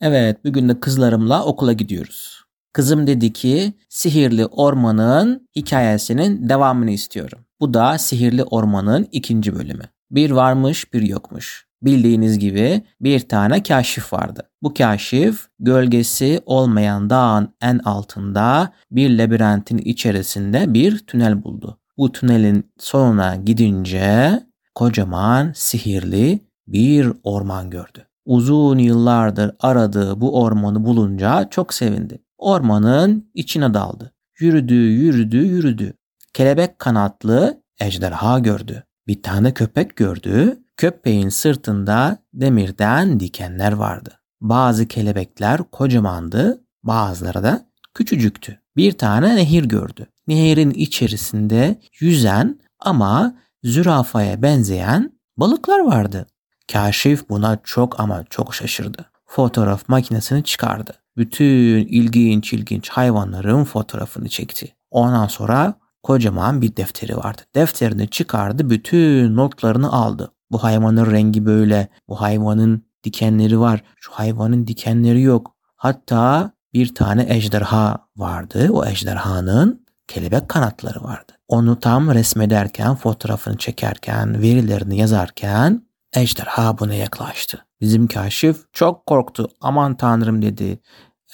Evet, bugün de kızlarımla okula gidiyoruz. Kızım dedi ki sihirli ormanın hikayesinin devamını istiyorum. Bu da sihirli ormanın ikinci bölümü. Bir varmış bir yokmuş. Bildiğiniz gibi bir tane kaşif vardı. Bu kaşif gölgesi olmayan dağın en altında bir labirentin içerisinde bir tünel buldu. Bu tünelin sonuna gidince kocaman sihirli bir orman gördü. Uzun yıllardır aradığı bu ormanı bulunca çok sevindi. Ormanın içine daldı. Yürüdü, yürüdü, yürüdü. Kelebek kanatlı ejderha gördü. Bir tane köpek gördü. Köpeğin sırtında demirden dikenler vardı. Bazı kelebekler kocamandı, bazıları da küçücüktü. Bir tane nehir gördü. Nehirin içerisinde yüzen ama zürafaya benzeyen balıklar vardı. Kaşif buna çok ama çok şaşırdı. Fotoğraf makinesini çıkardı. Bütün ilginç ilginç hayvanların fotoğrafını çekti. Ondan sonra kocaman bir defteri vardı. Defterini çıkardı, bütün notlarını aldı. Bu hayvanın rengi böyle, bu hayvanın dikenleri var, şu hayvanın dikenleri yok. Hatta bir tane ejderha vardı. O ejderhanın kelebek kanatları vardı. Onu tam resmederken, fotoğrafını çekerken, verilerini yazarken ejderha buna yaklaştı. Bizim kaşif çok korktu. Aman tanrım dedi.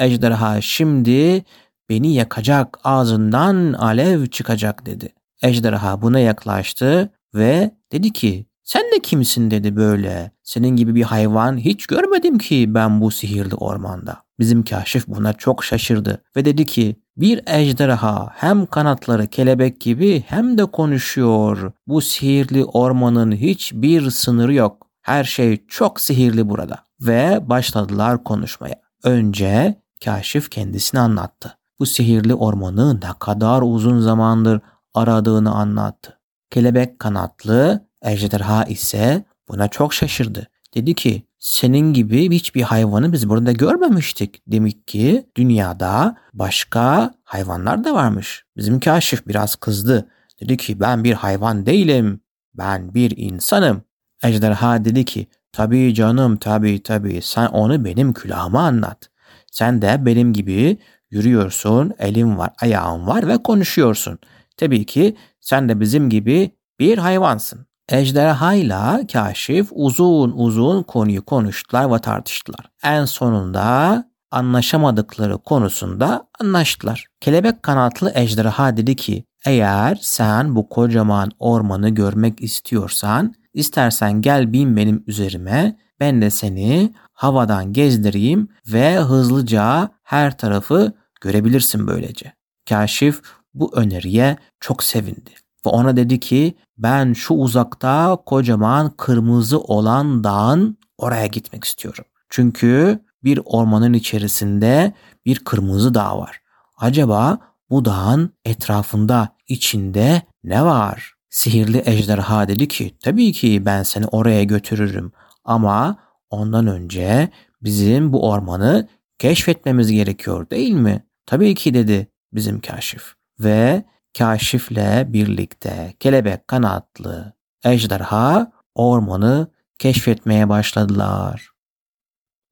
Ejderha şimdi beni yakacak, ağzından alev çıkacak dedi. Ejderha buna yaklaştı ve dedi ki sen de kimsin dedi böyle. Senin gibi bir hayvan hiç görmedim ki ben bu sihirli ormanda. Bizim kaşif buna çok şaşırdı ve dedi ki bir ejderha hem kanatları kelebek gibi hem de konuşuyor. Bu sihirli ormanın hiçbir sınırı yok. Her şey çok sihirli burada. Ve başladılar konuşmaya. Önce kaşif kendisini anlattı. Bu sihirli ormanı ne kadar uzun zamandır aradığını anlattı. Kelebek kanatlı ejderha ise buna çok şaşırdı. Dedi ki senin gibi hiçbir hayvanı biz burada görmemiştik. Demek ki dünyada başka hayvanlar da varmış. Bizim kaşif biraz kızdı. Dedi ki ben bir hayvan değilim. Ben bir insanım. Ejderha dedi ki tabii canım tabii tabii sen onu benim külahıma anlat. Sen de benim gibi yürüyorsun, elin var, ayağın var ve konuşuyorsun. Tabii ki sen de bizim gibi bir hayvansın. Ejderha ile kaşif uzun uzun konuyu konuştular ve tartıştılar. En sonunda anlaşamadıkları konusunda anlaştılar. Kelebek kanatlı ejderha dedi ki eğer sen bu kocaman ormanı görmek istiyorsan istersen gel bin benim üzerime ben de seni havadan gezdireyim ve hızlıca her tarafı görebilirsin böylece. Kaşif bu öneriye çok sevindi ve ona dedi ki ben şu uzakta kocaman kırmızı olan dağın oraya gitmek istiyorum. Çünkü bir ormanın içerisinde bir kırmızı dağ var. Acaba bu dağın etrafında, içinde ne var? Sihirli ejderha dedi ki tabii ki ben seni oraya götürürüm ama ondan önce bizim bu ormanı keşfetmemiz gerekiyor değil mi? Tabii ki dedi bizim kaşif. Ve kaşifle birlikte kelebek kanatlı ejderha ormanı keşfetmeye başladılar.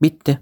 Bitti.